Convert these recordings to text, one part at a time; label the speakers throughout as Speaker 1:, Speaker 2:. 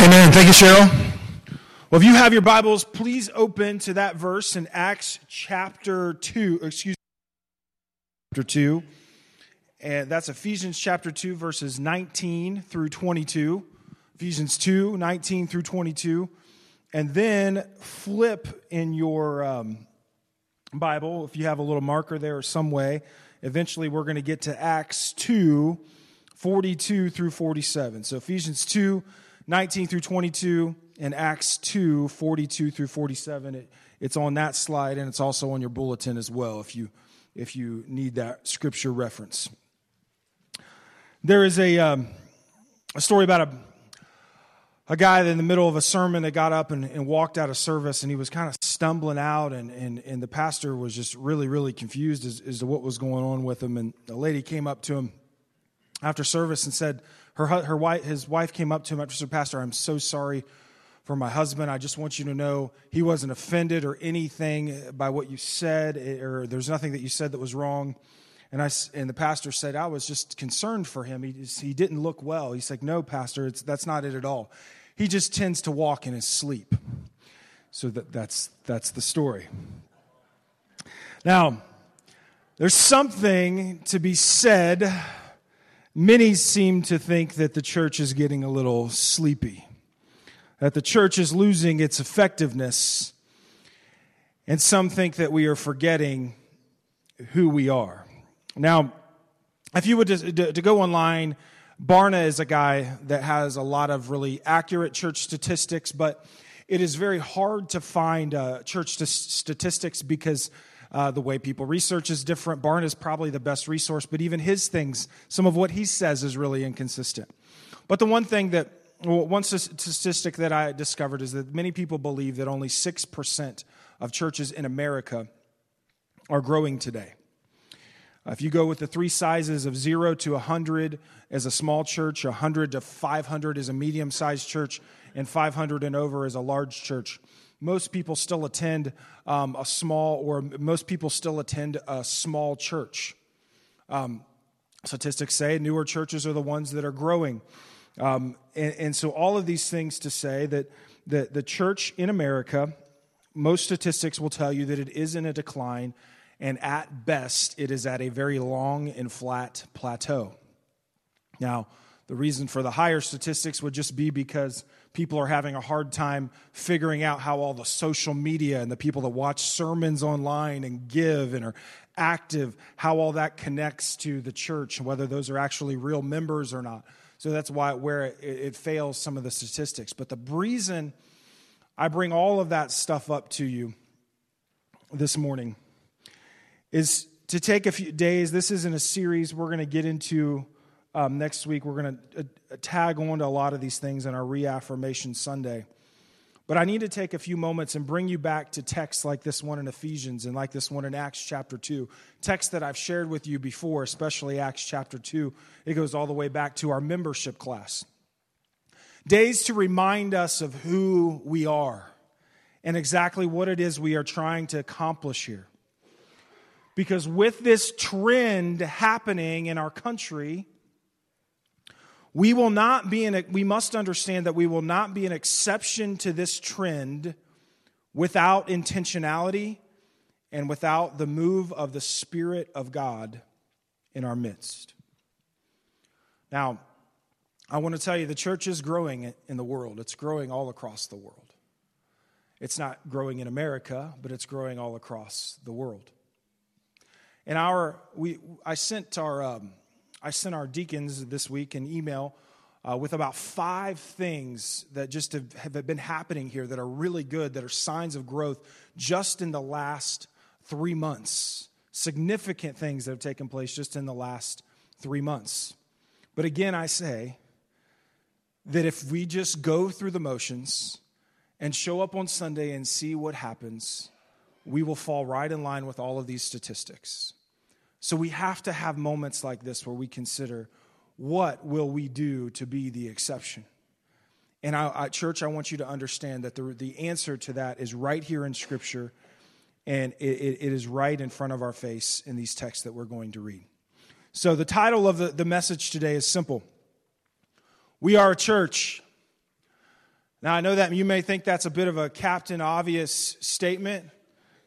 Speaker 1: Amen. Thank you, Cheryl. Well, if you have your Bibles, please open to that verse in Acts chapter 2. Excuse me, chapter 2. And that's Ephesians chapter 2, verses 19 through 22. Ephesians 2, 19 through 22. And then flip in your um, Bible, if you have a little marker there or some way. Eventually, we're going to get to Acts 2, 42 through 47. So, Ephesians 2, 19 through 22 and Acts 2 42 through 47. It, it's on that slide and it's also on your bulletin as well if you if you need that scripture reference. There is a um, a story about a a guy in the middle of a sermon that got up and, and walked out of service and he was kind of stumbling out and, and, and the pastor was just really really confused as, as to what was going on with him and a lady came up to him after service and said her, her wife, his wife came up to him after said, Pastor, I'm so sorry for my husband. I just want you to know he wasn't offended or anything by what you said, eh, or there's nothing that you said that was wrong. And, I, and the pastor said, I was just concerned for him. He, he didn't look well. He's like, No, Pastor, it's, that's not it at all. He just tends to walk in his sleep. So that, that's, that's the story. Now, there's something to be said Many seem to think that the church is getting a little sleepy, that the church is losing its effectiveness, and some think that we are forgetting who we are. Now, if you would to, to, go online, Barna is a guy that has a lot of really accurate church statistics, but it is very hard to find uh, church statistics because uh, the way people research is different. Barna is probably the best resource, but even his things, some of what he says is really inconsistent. But the one thing that, well, one statistic that I discovered is that many people believe that only 6% of churches in America are growing today. Uh, if you go with the three sizes of 0 to 100 as a small church, 100 to 500 is a medium sized church, and 500 and over is a large church most people still attend um, a small, or most people still attend a small church. Um, statistics say newer churches are the ones that are growing. Um, and, and, so, all of these things to say that the, the church in America, most statistics will tell you that it is in a decline, and at best, it is at a very long and flat plateau. Now, the reason for the higher statistics would just be because people are having a hard time figuring out how all the social media and the people that watch sermons online and give and are active, how all that connects to the church and whether those are actually real members or not. So that's why where it, it fails some of the statistics. But the reason I bring all of that stuff up to you this morning is to take a few days. This isn't a series we're going to get into um, next week, we're going to uh, tag on to a lot of these things in our reaffirmation Sunday. But I need to take a few moments and bring you back to texts like this one in Ephesians and like this one in Acts chapter 2. Texts that I've shared with you before, especially Acts chapter 2. It goes all the way back to our membership class. Days to remind us of who we are and exactly what it is we are trying to accomplish here. Because with this trend happening in our country, we will not be in we must understand that we will not be an exception to this trend without intentionality and without the move of the Spirit of God in our midst. Now, I want to tell you the church is growing in the world. It's growing all across the world. It's not growing in America, but it's growing all across the world. And our, we, I sent our, um, I sent our deacons this week an email uh, with about five things that just have, have been happening here that are really good, that are signs of growth just in the last three months. Significant things that have taken place just in the last three months. But again, I say that if we just go through the motions and show up on Sunday and see what happens, we will fall right in line with all of these statistics. So we have to have moments like this where we consider what will we do to be the exception? And I, I, church, I want you to understand that the, the answer to that is right here in Scripture, and it, it, it is right in front of our face in these texts that we're going to read. So, the title of the, the message today is simple We are a church Now, I know that you may think that's a bit of a Captain Obvious statement.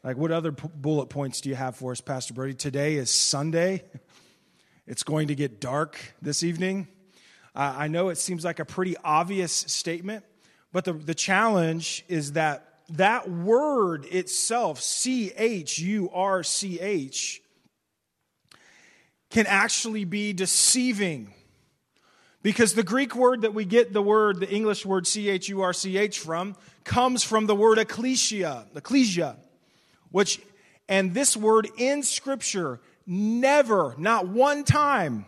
Speaker 1: Like, what other p- bullet points do you have for us, Pastor Brody? Today is Sunday. It's going to get dark this evening. Uh, I know it seems like a pretty obvious statement, but the, the challenge is that that word itself, C H U R C H, can actually be deceiving. Because the Greek word that we get the word, the English word C H U R C H from, comes from the word ecclesia, ecclesia, which, and this word in Scripture never, not one time,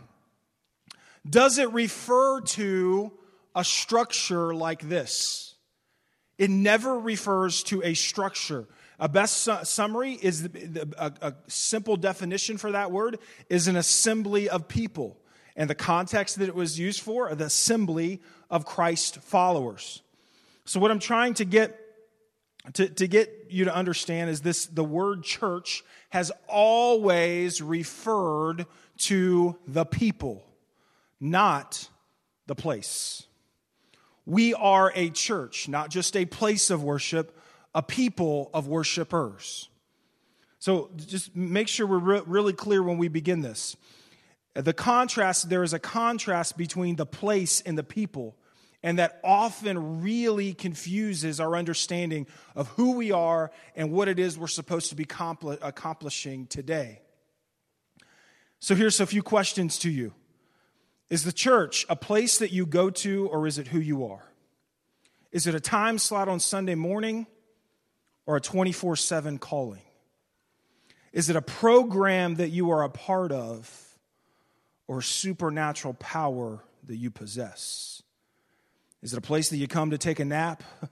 Speaker 1: does it refer to a structure like this. It never refers to a structure. A best su- summary is the, a, a simple definition for that word is an assembly of people. And the context that it was used for, the assembly of Christ followers. So, what I'm trying to get to, to get you to understand is this the word church has always referred to the people, not the place. We are a church, not just a place of worship, a people of worshipers. So just make sure we're re- really clear when we begin this. The contrast, there is a contrast between the place and the people and that often really confuses our understanding of who we are and what it is we're supposed to be accomplishing today. So, here's a few questions to you Is the church a place that you go to, or is it who you are? Is it a time slot on Sunday morning, or a 24 7 calling? Is it a program that you are a part of, or supernatural power that you possess? Is it a place that you come to take a nap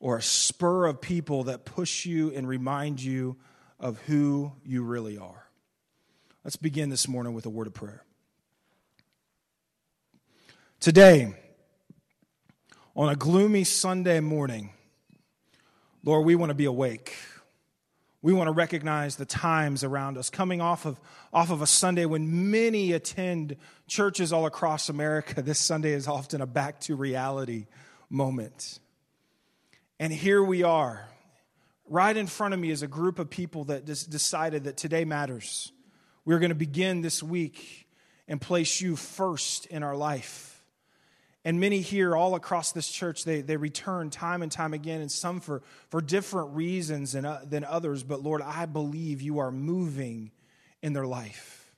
Speaker 1: or a spur of people that push you and remind you of who you really are? Let's begin this morning with a word of prayer. Today, on a gloomy Sunday morning, Lord, we want to be awake. We want to recognize the times around us, coming off of, off of a Sunday when many attend churches all across America. This Sunday is often a back to reality moment. And here we are. Right in front of me is a group of people that just decided that today matters. We're going to begin this week and place you first in our life. And many here, all across this church, they, they return time and time again, and some for, for different reasons than, uh, than others. But Lord, I believe you are moving in their life.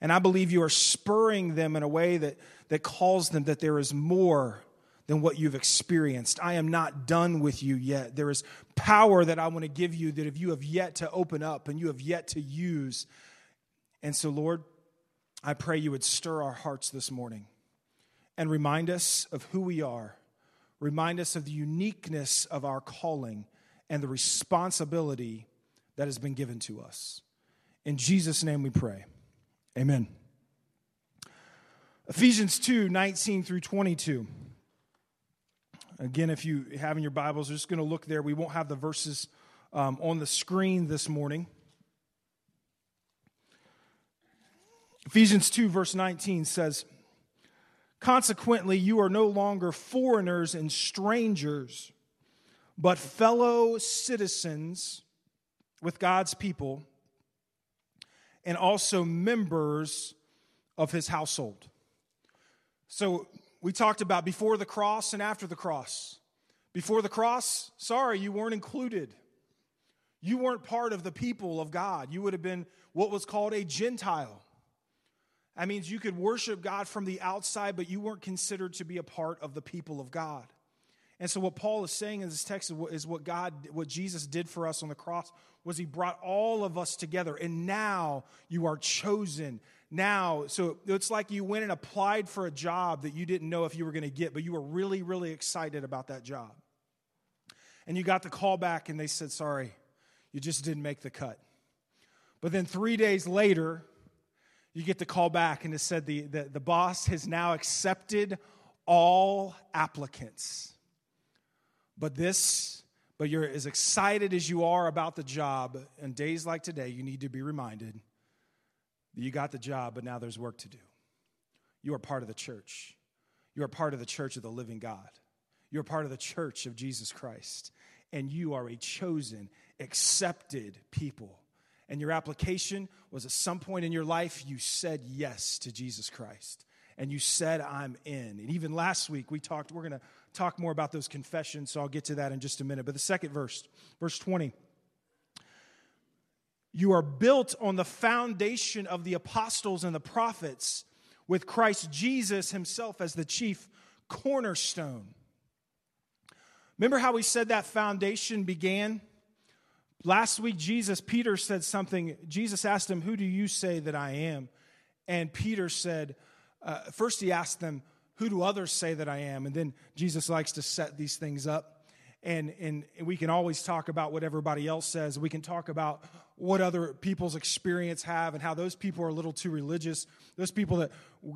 Speaker 1: And I believe you are spurring them in a way that, that calls them that there is more than what you've experienced. I am not done with you yet. There is power that I want to give you that if you have yet to open up and you have yet to use. And so, Lord, I pray you would stir our hearts this morning and remind us of who we are, remind us of the uniqueness of our calling and the responsibility that has been given to us. In Jesus' name we pray. Amen. Ephesians 2 19 through 22. Again, if you have in your Bibles, we're just going to look there. We won't have the verses um, on the screen this morning. Ephesians 2, verse 19 says, Consequently, you are no longer foreigners and strangers, but fellow citizens with God's people and also members of his household. So, we talked about before the cross and after the cross. Before the cross, sorry, you weren't included. You weren't part of the people of God. You would have been what was called a Gentile. That means you could worship God from the outside, but you weren't considered to be a part of the people of God. And so what Paul is saying in this text is what God, what Jesus did for us on the cross was he brought all of us together. And now you are chosen. Now, so it's like you went and applied for a job that you didn't know if you were going to get, but you were really, really excited about that job. And you got the call back and they said, sorry, you just didn't make the cut. But then three days later, you get the call back and it said the, the, the boss has now accepted all applicants. But this, but you're as excited as you are about the job, in days like today, you need to be reminded that you got the job, but now there's work to do. You are part of the church. You are part of the church of the living God. You're part of the church of Jesus Christ, and you are a chosen, accepted people. And your application was at some point in your life, you said yes to Jesus Christ. And you said, I'm in. And even last week, we talked, we're going to talk more about those confessions, so I'll get to that in just a minute. But the second verse, verse 20. You are built on the foundation of the apostles and the prophets, with Christ Jesus himself as the chief cornerstone. Remember how we said that foundation began? Last week, Jesus, Peter said something. Jesus asked him, Who do you say that I am? And Peter said, uh, First, he asked them, Who do others say that I am? And then Jesus likes to set these things up and, and we can always talk about what everybody else says. We can talk about what other people's experience have and how those people are a little too religious. Those people that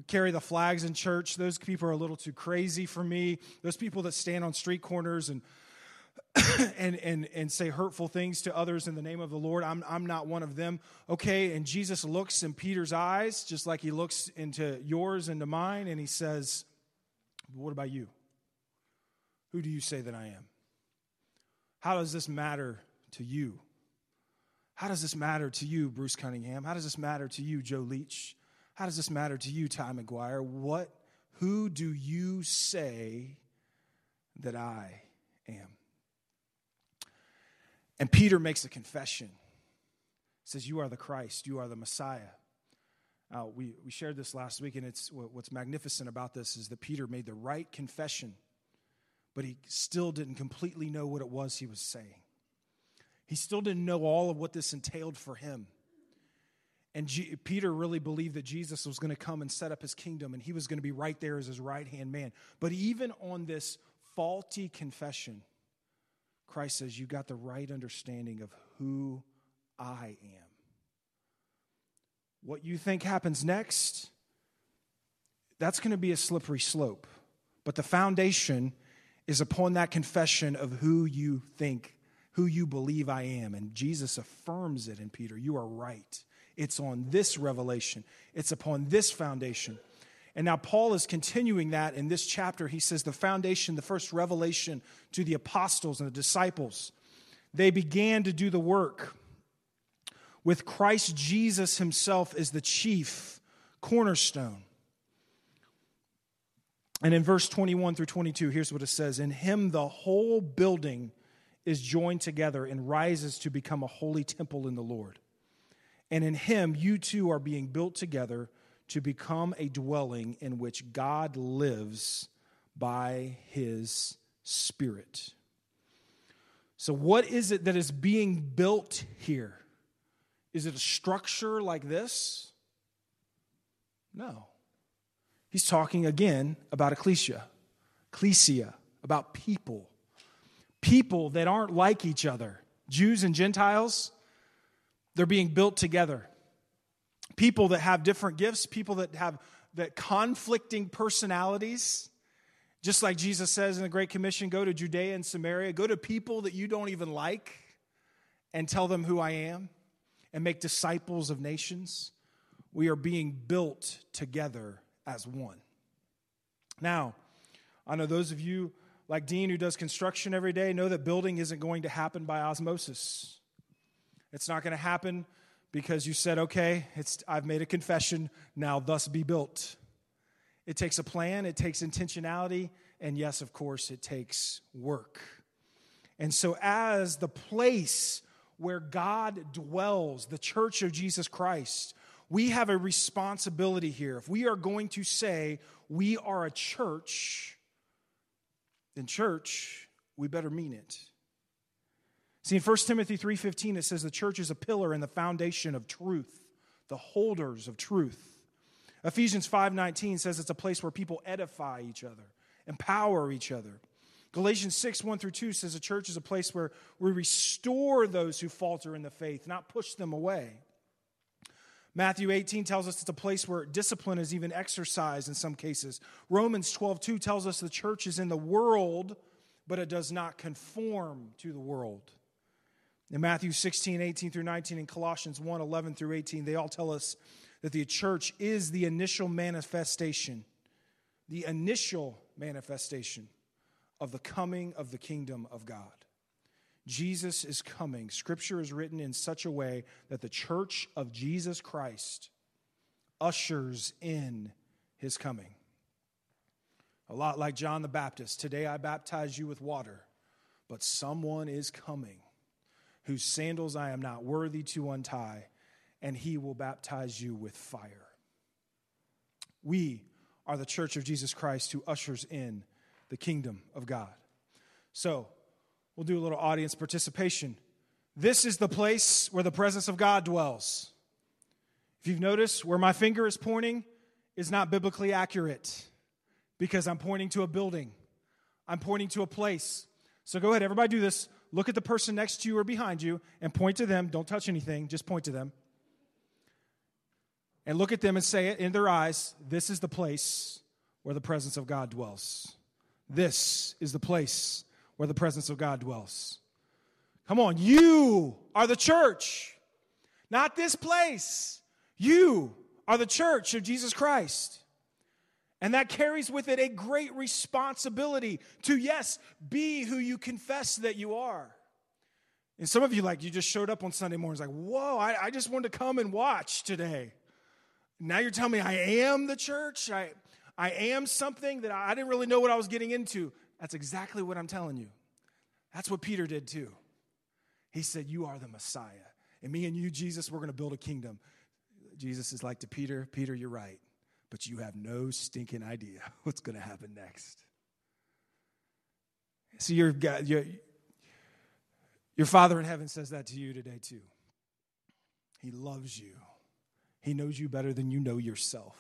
Speaker 1: carry the flags in church, those people are a little too crazy for me. Those people that stand on street corners and and, and, and say hurtful things to others in the name of the Lord. I'm, I'm not one of them. Okay, and Jesus looks in Peter's eyes, just like he looks into yours and to mine, and he says, What about you? Who do you say that I am? How does this matter to you? How does this matter to you, Bruce Cunningham? How does this matter to you, Joe Leach? How does this matter to you, Ty McGuire? What, who do you say that I am? And Peter makes a confession. He says, You are the Christ, you are the Messiah. Uh, we, we shared this last week, and it's what's magnificent about this is that Peter made the right confession but he still didn't completely know what it was he was saying. He still didn't know all of what this entailed for him. And G- Peter really believed that Jesus was going to come and set up his kingdom, and he was going to be right there as his right hand man. But even on this faulty confession, Christ says, You got the right understanding of who I am. What you think happens next, that's going to be a slippery slope. But the foundation is upon that confession of who you think, who you believe I am. And Jesus affirms it in Peter. You are right. It's on this revelation, it's upon this foundation. And now Paul is continuing that in this chapter. He says the foundation, the first revelation to the apostles and the disciples, they began to do the work with Christ Jesus himself as the chief cornerstone. And in verse 21 through 22, here's what it says In him, the whole building is joined together and rises to become a holy temple in the Lord. And in him, you two are being built together to become a dwelling in which God lives by his Spirit. So, what is it that is being built here? Is it a structure like this? No. He's talking again about ecclesia, ecclesia, about people. People that aren't like each other. Jews and Gentiles, they're being built together. People that have different gifts, people that have that conflicting personalities. Just like Jesus says in the Great Commission, go to Judea and Samaria, go to people that you don't even like and tell them who I am and make disciples of nations. We are being built together as one. Now, I know those of you like Dean who does construction every day know that building isn't going to happen by osmosis. It's not going to happen because you said, okay, it's, I've made a confession, now thus be built. It takes a plan, it takes intentionality, and yes, of course, it takes work. And so, as the place where God dwells, the church of Jesus Christ, we have a responsibility here. If we are going to say we are a church, then church, we better mean it. See in 1 Timothy 3:15 it says the church is a pillar and the foundation of truth, the holders of truth. Ephesians 5:19 says it's a place where people edify each other, empower each other. Galatians 6, 1 through 2 says the church is a place where we restore those who falter in the faith, not push them away. Matthew 18 tells us it's a place where discipline is even exercised in some cases. Romans 12, 2 tells us the church is in the world, but it does not conform to the world. In Matthew 16, 18 through 19, and Colossians 1, 11 through 18, they all tell us that the church is the initial manifestation, the initial manifestation of the coming of the kingdom of God. Jesus is coming. Scripture is written in such a way that the church of Jesus Christ ushers in his coming. A lot like John the Baptist. Today I baptize you with water, but someone is coming whose sandals I am not worthy to untie, and he will baptize you with fire. We are the church of Jesus Christ who ushers in the kingdom of God. So, we'll do a little audience participation. This is the place where the presence of God dwells. If you've noticed, where my finger is pointing is not biblically accurate because I'm pointing to a building, I'm pointing to a place. So go ahead, everybody do this. Look at the person next to you or behind you and point to them. Don't touch anything, just point to them. And look at them and say it in their eyes this is the place where the presence of God dwells. This is the place where the presence of God dwells. Come on, you are the church, not this place. You are the church of Jesus Christ. And that carries with it a great responsibility to, yes, be who you confess that you are. And some of you, like, you just showed up on Sunday mornings, like, whoa, I, I just wanted to come and watch today. Now you're telling me I am the church? I, I am something that I didn't really know what I was getting into. That's exactly what I'm telling you. That's what Peter did too. He said, You are the Messiah. And me and you, Jesus, we're going to build a kingdom. Jesus is like to Peter, Peter, you're right but you have no stinking idea what's going to happen next. See, your, your, your Father in heaven says that to you today, too. He loves you, He knows you better than you know yourself.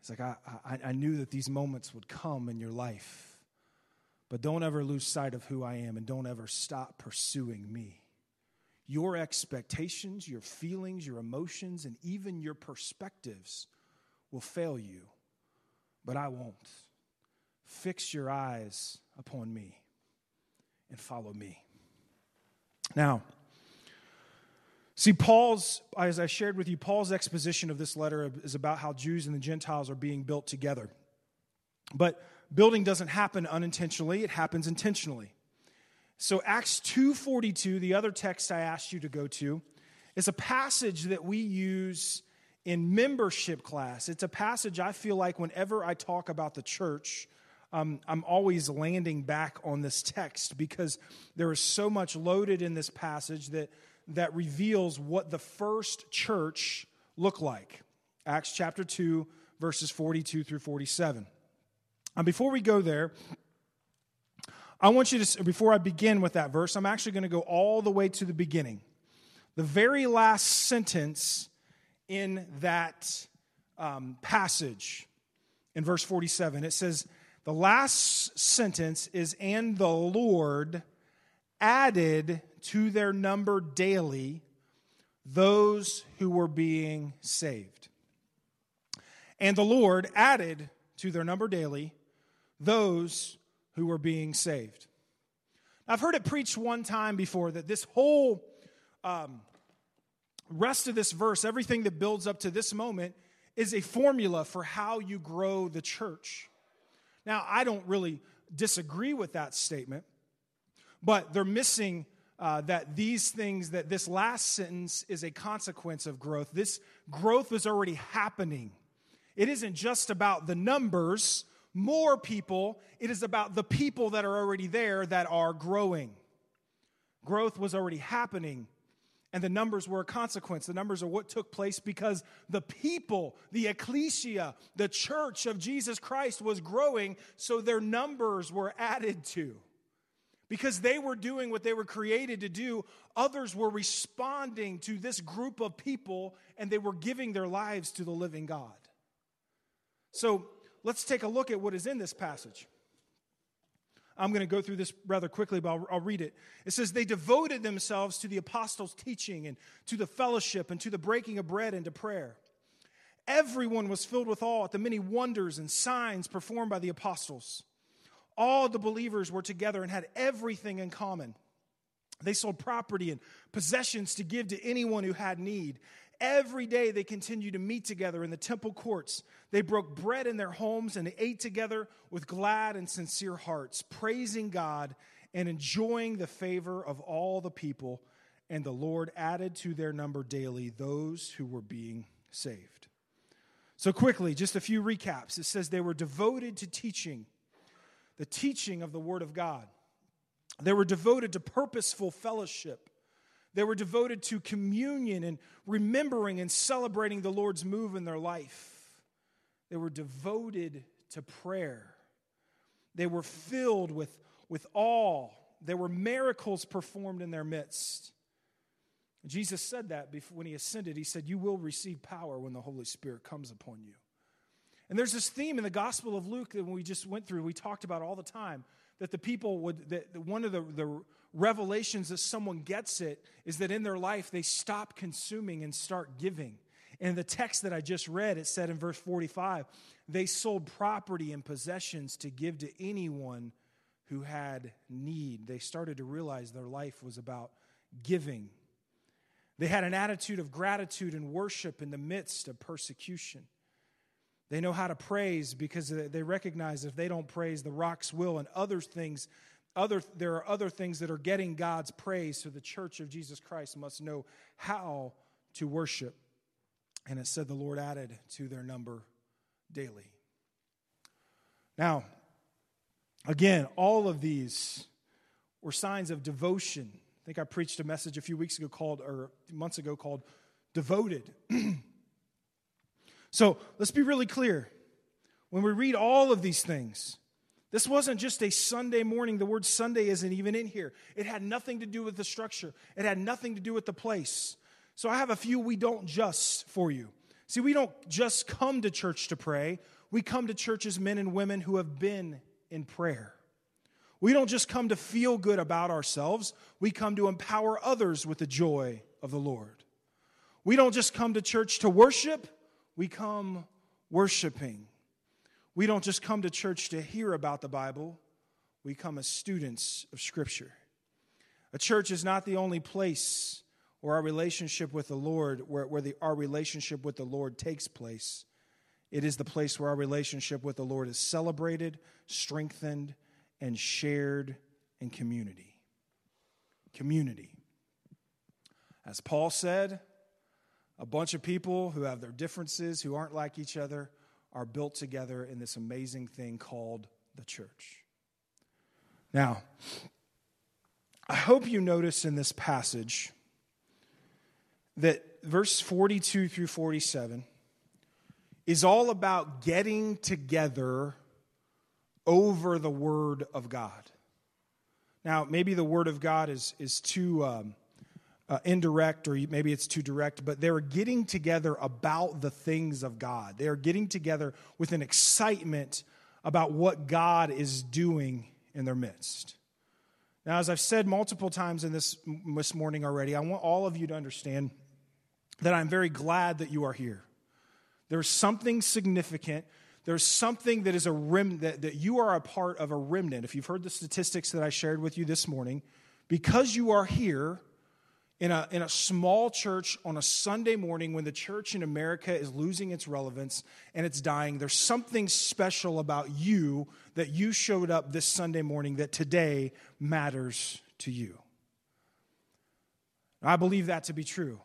Speaker 1: It's like, I, I, I knew that these moments would come in your life, but don't ever lose sight of who I am and don't ever stop pursuing me your expectations, your feelings, your emotions, and even your perspectives will fail you, but I won't. Fix your eyes upon me and follow me. Now, see, Paul's, as I shared with you, Paul's exposition of this letter is about how Jews and the Gentiles are being built together. But building doesn't happen unintentionally, it happens intentionally. So Acts 2:42, the other text I asked you to go to, is a passage that we use in membership class. It's a passage I feel like whenever I talk about the church, um, I'm always landing back on this text because there is so much loaded in this passage that, that reveals what the first church looked like. Acts chapter 2, verses 42 through 47. And before we go there, I want you to, before I begin with that verse, I'm actually going to go all the way to the beginning. The very last sentence in that um, passage in verse 47. It says, the last sentence is, and the Lord added to their number daily those who were being saved. And the Lord added to their number daily those who were being saved. I've heard it preached one time before that this whole um, rest of this verse, everything that builds up to this moment, is a formula for how you grow the church. Now, I don't really disagree with that statement, but they're missing uh, that these things, that this last sentence is a consequence of growth. This growth is already happening. It isn't just about the numbers, more people, it is about the people that are already there that are growing. Growth was already happening and the numbers were a consequence. The numbers are what took place because the people, the ecclesia, the church of Jesus Christ was growing, so their numbers were added to. Because they were doing what they were created to do, others were responding to this group of people and they were giving their lives to the living God. So let's take a look at what is in this passage. I'm going to go through this rather quickly, but I'll, I'll, read it. It says, They devoted themselves to the apostles' teaching and to the fellowship and to the breaking of bread and to prayer. Everyone was filled with awe at the many wonders and signs performed by the apostles. All the believers were together and had everything in common. They sold property and possessions to give to anyone who had need. Every day they continued to meet together in the temple courts. They broke bread in their homes and ate together with glad and sincere hearts, praising God and enjoying the favor of all the people. And the Lord added to their number daily those who were being saved. So, quickly, just a few recaps. It says they were devoted to teaching, the teaching of the Word of God. They were devoted to purposeful fellowship. They were devoted to communion and remembering and celebrating the Lord's move in their life. They were devoted to prayer. They were filled with, with awe. There were miracles performed in their midst. Jesus said that before, when he ascended. He said, You will receive power when the Holy Spirit comes upon you. And there's this theme in the Gospel of Luke that we just went through, we talked about all the time, that the people would, that one of the, the revelations that someone gets it is that in their life they stop consuming and start giving. In the text that I just read, it said in verse 45, they sold property and possessions to give to anyone who had need. They started to realize their life was about giving. They had an attitude of gratitude and worship in the midst of persecution. They know how to praise because they recognize if they don't praise, the rocks will, and other things. Other, there are other things that are getting God's praise, so the church of Jesus Christ must know how to worship. And it said the Lord added to their number daily. Now, again, all of these were signs of devotion. I think I preached a message a few weeks ago called, or months ago called Devoted. So let's be really clear. When we read all of these things, this wasn't just a Sunday morning. The word Sunday isn't even in here. It had nothing to do with the structure, it had nothing to do with the place. So I have a few we don't just for you. See, we don't just come to church to pray, we come to church as men and women who have been in prayer. We don't just come to feel good about ourselves, we come to empower others with the joy of the Lord. We don't just come to church to worship, we come worshiping. We don't just come to church to hear about the Bible, we come as students of Scripture. A church is not the only place where our relationship with the Lord, where, where the, our relationship with the Lord takes place. It is the place where our relationship with the Lord is celebrated, strengthened, and shared in community. Community. As Paul said, a bunch of people who have their differences, who aren't like each other, are built together in this amazing thing called the church. Now, I hope you notice in this passage that verse 42 through 47 is all about getting together over the Word of God. Now, maybe the Word of God is, is too. Um, uh, indirect or maybe it's too direct, but they're getting together about the things of God. They are getting together with an excitement about what God is doing in their midst. Now, as I've said multiple times in this, this morning already, I want all of you to understand that I'm very glad that you are here. There's something significant. There's something that is a rim that, that you are a part of a remnant. If you've heard the statistics that I shared with you this morning, because you are here, in a, in a small church on a Sunday morning when the church in America is losing its relevance and it's dying, there's something special about you that you showed up this Sunday morning that today matters to you. I believe that to be true.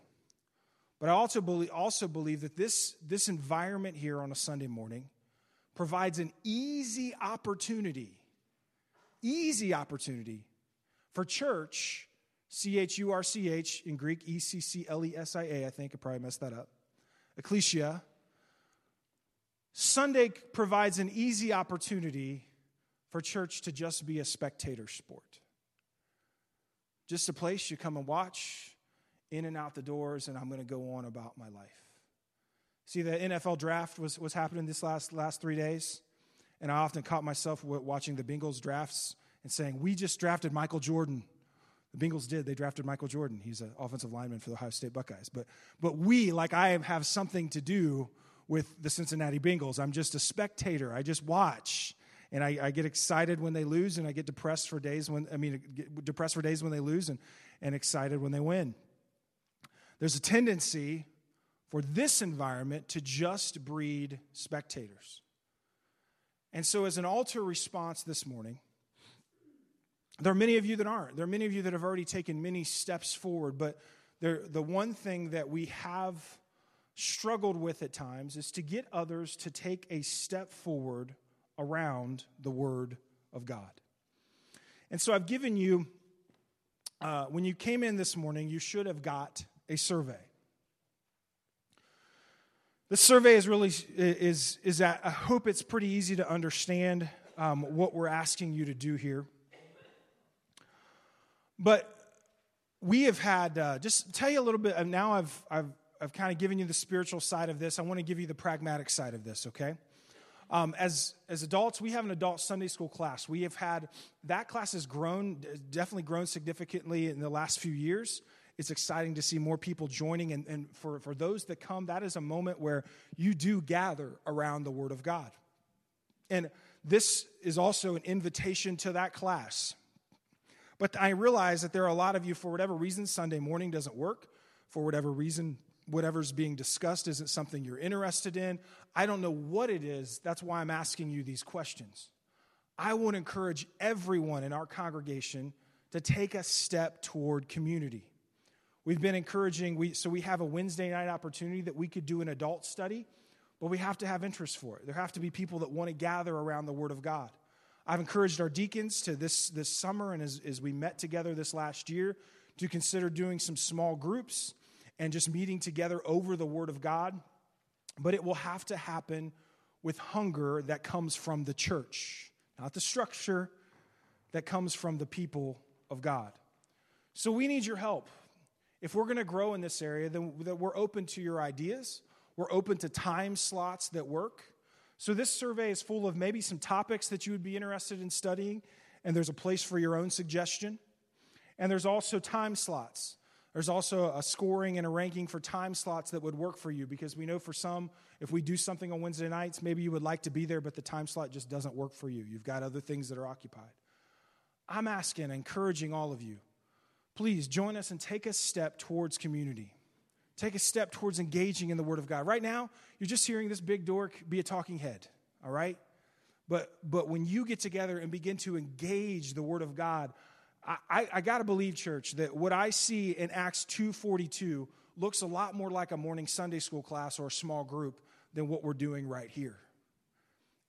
Speaker 1: But I also believe, also believe that this, this environment here on a Sunday morning provides an easy opportunity, easy opportunity for church C H U R C H in Greek, E C C L E S I A, I think. I probably messed that up. Ecclesia. Sunday provides an easy opportunity for church to just be a spectator sport. Just a place you come and watch, in and out the doors, and I'm going to go on about my life. See, the NFL draft was, was happening this last, last three days, and I often caught myself watching the Bengals drafts and saying, We just drafted Michael Jordan. The Bengals did. They drafted Michael Jordan. He's an offensive lineman for the Ohio State Buckeyes. But, but we, like I have something to do with the Cincinnati Bengals. I'm just a spectator. I just watch. And I, I get excited when they lose, and I get depressed for days when, I mean, depressed for days when they lose and, and excited when they win. There's a tendency for this environment to just breed spectators. And so, as an altar response this morning, there are many of you that aren't. There are many of you that have already taken many steps forward, but the one thing that we have struggled with at times is to get others to take a step forward around the Word of God. And so I've given you, uh, when you came in this morning, you should have got a survey. The survey is really is is that I hope it's pretty easy to understand um, what we're asking you to do here. But we have had uh, just tell you a little bit. Now I've I've I've kind of given you the spiritual side of this. I want to give you the pragmatic side of this. Okay. Um, as as adults, we have an adult Sunday school class. We have had that class has grown, definitely grown significantly in the last few years. It's exciting to see more people joining, and, and for, for those that come, that is a moment where you do gather around the Word of God. And this is also an invitation to that class. But I realize that there are a lot of you, for whatever reason, Sunday morning doesn't work. For whatever reason, whatever's being discussed isn't something you're interested in. I don't know what it is. That's why I'm asking you these questions. I would encourage everyone in our congregation to take a step toward community. We've been encouraging, we, so we have a Wednesday night opportunity that we could do an adult study, but we have to have interest for it. There have to be people that want to gather around the Word of God. I've encouraged our deacons to this, this summer and as, as we met together this last year to consider doing some small groups and just meeting together over the Word of God. But it will have to happen with hunger that comes from the church, not the structure that comes from the people of God. So we need your help. If we're going to grow in this area, then that we're open to your ideas. We're open to time slots that work. So, this survey is full of maybe some topics that you would be interested in studying, and there's a place for your own suggestion. And there's also time slots. There's also a scoring and a ranking for time slots that would work for you because we know for some, if we do something on Wednesday nights, maybe you would like to be there, but the time slot just doesn't work for you. You've got other things that are occupied. I'm asking, encouraging all of you, please join us and take a step towards community. Take a step towards engaging in the Word of God. Right now, you're just hearing this big dork be a talking head, all right? But, but when you get together and begin to engage the Word of God, I, I, I got to believe, church, that what I see in Acts 2.42 looks a lot more like a morning Sunday school class or a small group than what we're doing right here.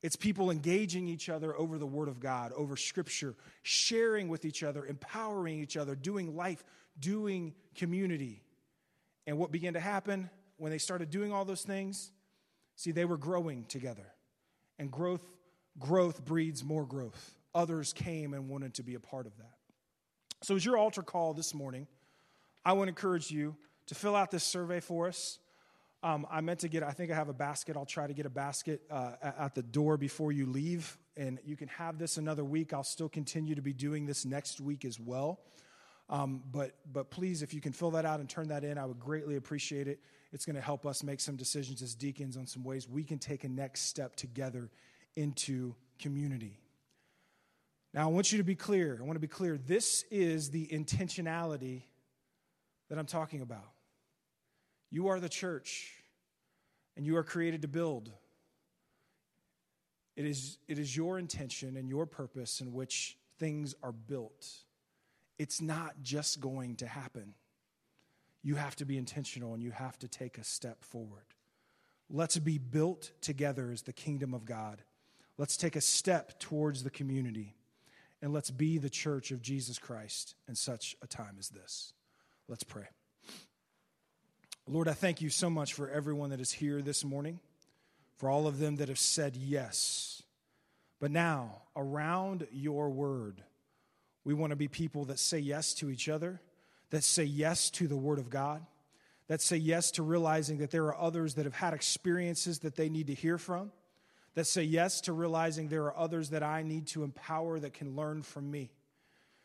Speaker 1: It's people engaging each other over the Word of God, over Scripture, sharing with each other, empowering each other, doing life, doing community. And what began to happen when they started doing all those things? See, they were growing together. And growth growth breeds more growth. Others came and wanted to be a part of that. So as your altar call this morning, I want to encourage you to fill out this survey for us. Um, I meant to get, I think I have a basket. I'll try to get a basket uh, at the door before you leave. And you can have this another week. I'll still continue to be doing this next week as well. Um, but, but please, if you can fill that out and turn that in, I would greatly appreciate it. It's going to help us make some decisions as deacons on some ways we can take a next step together into community. Now, I want you to be clear. I want to be clear. This is the intentionality that I'm talking about. You are the church, and you are created to build. It is, it is your intention and your purpose in which things are built it's not just going to happen. You have to be intentional and you have to take a step forward. Let's be built together as the kingdom of God. Let's take a step towards the community and let's be the church of Jesus Christ in such a time as this. Let's pray. Lord, I thank you so much for everyone that is here this morning, for all of them that have said yes. But now, around your word, we want to be people that say yes to each other, that say yes to the Word of God, that say yes to realizing that there are others that have had experiences that they need to hear from, that say yes to realizing there are others that I need to empower that can learn from me,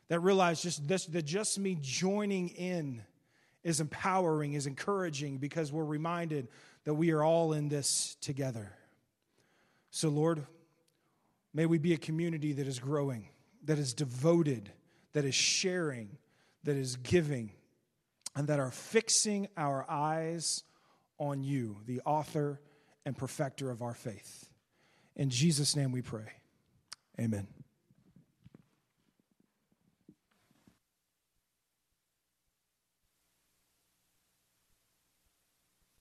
Speaker 1: that realize just this, that just me joining in is empowering, is encouraging because we're reminded that we are all in this together. So, Lord, may we be a community that is growing that is devoted, that is sharing, that is giving, and that are fixing our eyes on you, the author and perfecter of our faith. In Jesus' name we pray. Amen.